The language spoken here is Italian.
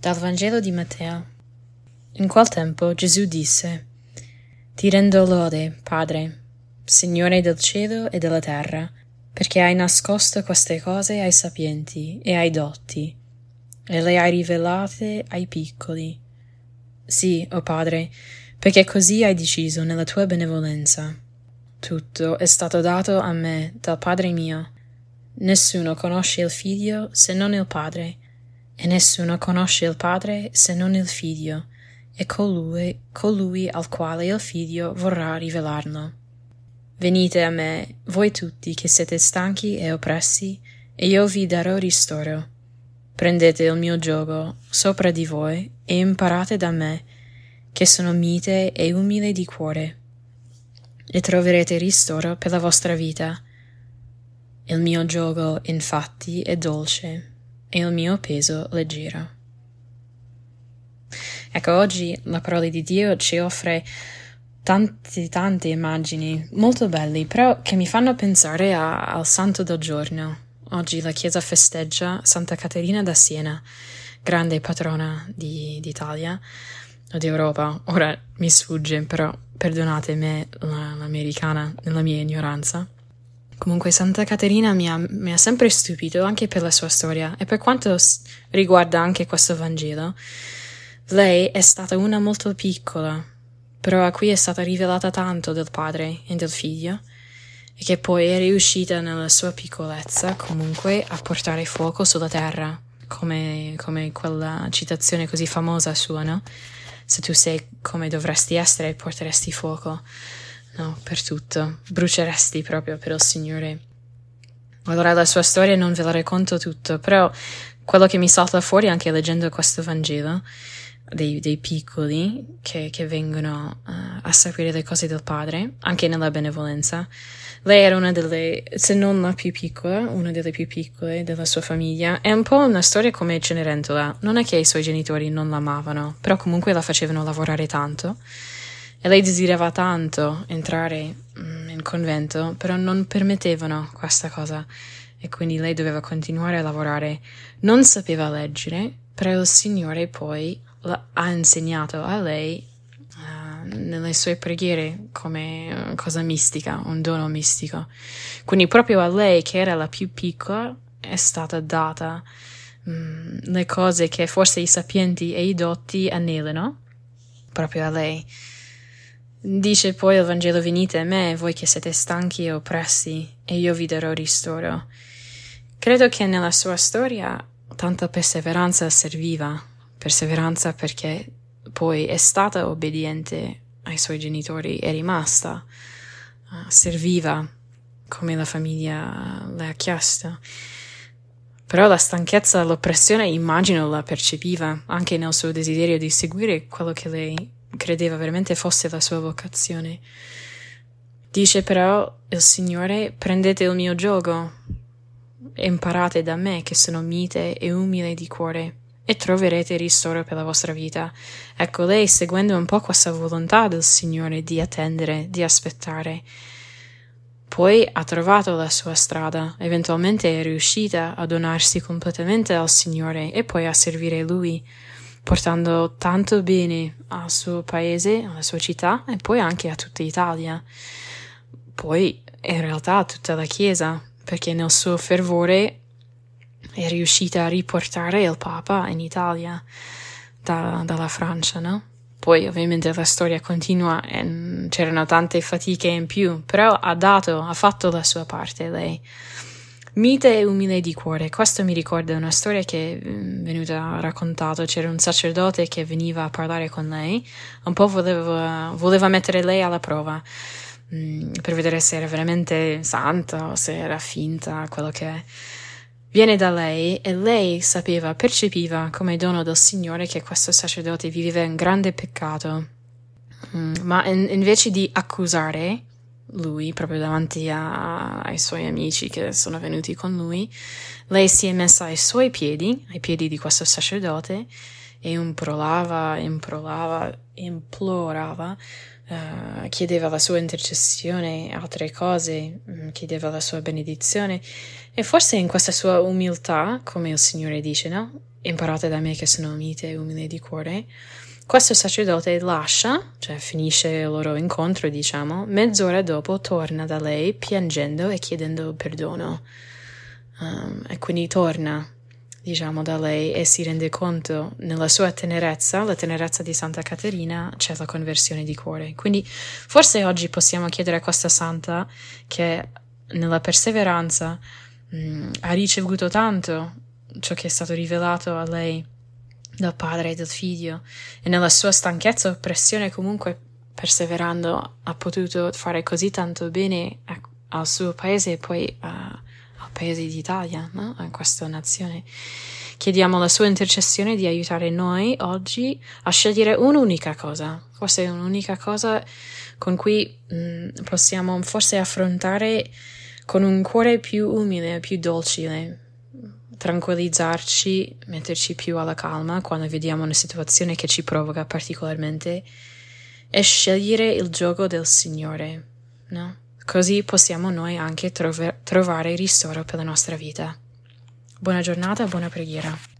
Dal Vangelo di Matteo. In quel tempo Gesù disse, Ti rendo lode, Padre, Signore del cielo e della terra, perché hai nascosto queste cose ai sapienti e ai dotti, e le hai rivelate ai piccoli. Sì, o oh Padre, perché così hai deciso nella tua benevolenza. Tutto è stato dato a me dal Padre mio. Nessuno conosce il Figlio se non il Padre, e nessuno conosce il Padre se non il Figlio, e colui, colui al quale il Figlio vorrà rivelarlo. Venite a me, voi tutti che siete stanchi e oppressi, e io vi darò ristoro. Prendete il mio gioco sopra di voi e imparate da me, che sono mite e umile di cuore, e troverete ristoro per la vostra vita. Il mio gioco, infatti, è dolce e il mio peso leggero. Ecco, oggi la parola di Dio ci offre tante, tante immagini molto belle, però che mi fanno pensare a, al santo del giorno. Oggi la Chiesa festeggia Santa Caterina da Siena, grande patrona di, d'Italia o d'Europa. Ora mi sfugge, però perdonate me, l'americana, nella mia ignoranza. Comunque Santa Caterina mi ha, mi ha, sempre stupito anche per la sua storia e per quanto riguarda anche questo Vangelo. Lei è stata una molto piccola, però a cui è stata rivelata tanto del padre e del figlio e che poi è riuscita nella sua piccolezza comunque a portare fuoco sulla terra, come, come quella citazione così famosa sua, no? Se tu sei come dovresti essere, porteresti fuoco no, per tutto, bruceresti proprio per il Signore. Allora la sua storia non ve la racconto tutto, però quello che mi salta fuori anche leggendo questo Vangelo, dei, dei piccoli che, che vengono uh, a sapere le cose del Padre, anche nella benevolenza. Lei era una delle, se non la più piccola, una delle più piccole della sua famiglia. È un po' una storia come Cenerentola. Non è che i suoi genitori non l'amavano, però comunque la facevano lavorare tanto e lei desiderava tanto entrare mm, in convento, però non permettevano questa cosa e quindi lei doveva continuare a lavorare. Non sapeva leggere, però il Signore poi ha insegnato a lei uh, nelle sue preghiere come cosa mistica, un dono mistico. Quindi proprio a lei, che era la più piccola, è stata data um, le cose che forse i sapienti e i dotti anelano, proprio a lei. Dice poi il Vangelo venite a me, voi che siete stanchi e oppressi, e io vi darò ristoro. Credo che nella sua storia tanta perseveranza serviva, perseveranza perché poi è stata obbediente ai suoi genitori, è rimasta, uh, serviva come la famiglia le ha chiesto. Però la stanchezza, l'oppressione, immagino la percepiva anche nel suo desiderio di seguire quello che lei credeva veramente fosse la sua vocazione. Dice però il Signore, prendete il mio gioco e imparate da me che sono mite e umile di cuore e troverete ristoro per la vostra vita. Ecco, lei seguendo un po' questa volontà del Signore di attendere, di aspettare, poi ha trovato la sua strada, eventualmente è riuscita a donarsi completamente al Signore e poi a servire Lui portando tanto bene al suo paese, alla sua città e poi anche a tutta Italia. Poi in realtà a tutta la Chiesa, perché nel suo fervore è riuscita a riportare il Papa in Italia da, dalla Francia, no? Poi ovviamente la storia continua e c'erano tante fatiche in più, però ha dato, ha fatto la sua parte lei. Mite e umile di cuore. Questo mi ricorda una storia che è mm, venuta raccontata. C'era un sacerdote che veniva a parlare con lei, un po' voleva, voleva mettere lei alla prova mm, per vedere se era veramente santa o se era finta, quello che è. Viene da lei e lei sapeva, percepiva come dono del Signore che questo sacerdote viveva in grande peccato. Mm, ma in, invece di accusare, lui, proprio davanti a, ai suoi amici che sono venuti con lui, lei si è messa ai suoi piedi, ai piedi di questo sacerdote, e implorava, implorava, implorava, uh, chiedeva la sua intercessione, altre cose, mm, chiedeva la sua benedizione. E forse in questa sua umiltà, come il Signore dice, no? Imparate da me che sono mite e umile di cuore questo sacerdote lascia, cioè finisce il loro incontro, diciamo, mezz'ora dopo torna da lei piangendo e chiedendo perdono. Um, e quindi torna, diciamo, da lei e si rende conto nella sua tenerezza, la tenerezza di Santa Caterina, c'è la conversione di cuore. Quindi forse oggi possiamo chiedere a questa santa che nella perseveranza um, ha ricevuto tanto ciò che è stato rivelato a lei del padre e del figlio e nella sua stanchezza e oppressione comunque perseverando ha potuto fare così tanto bene a, al suo paese e poi a, al paese d'Italia, no? a questa nazione. Chiediamo la sua intercessione di aiutare noi oggi a scegliere un'unica cosa, forse un'unica cosa con cui mh, mm, possiamo forse affrontare con un cuore più umile, più docile, tranquillizzarci, metterci più alla calma quando vediamo una situazione che ci provoca particolarmente e scegliere il gioco del Signore, no? Così possiamo noi anche trov- trovare ristoro per la nostra vita. Buona giornata, buona preghiera.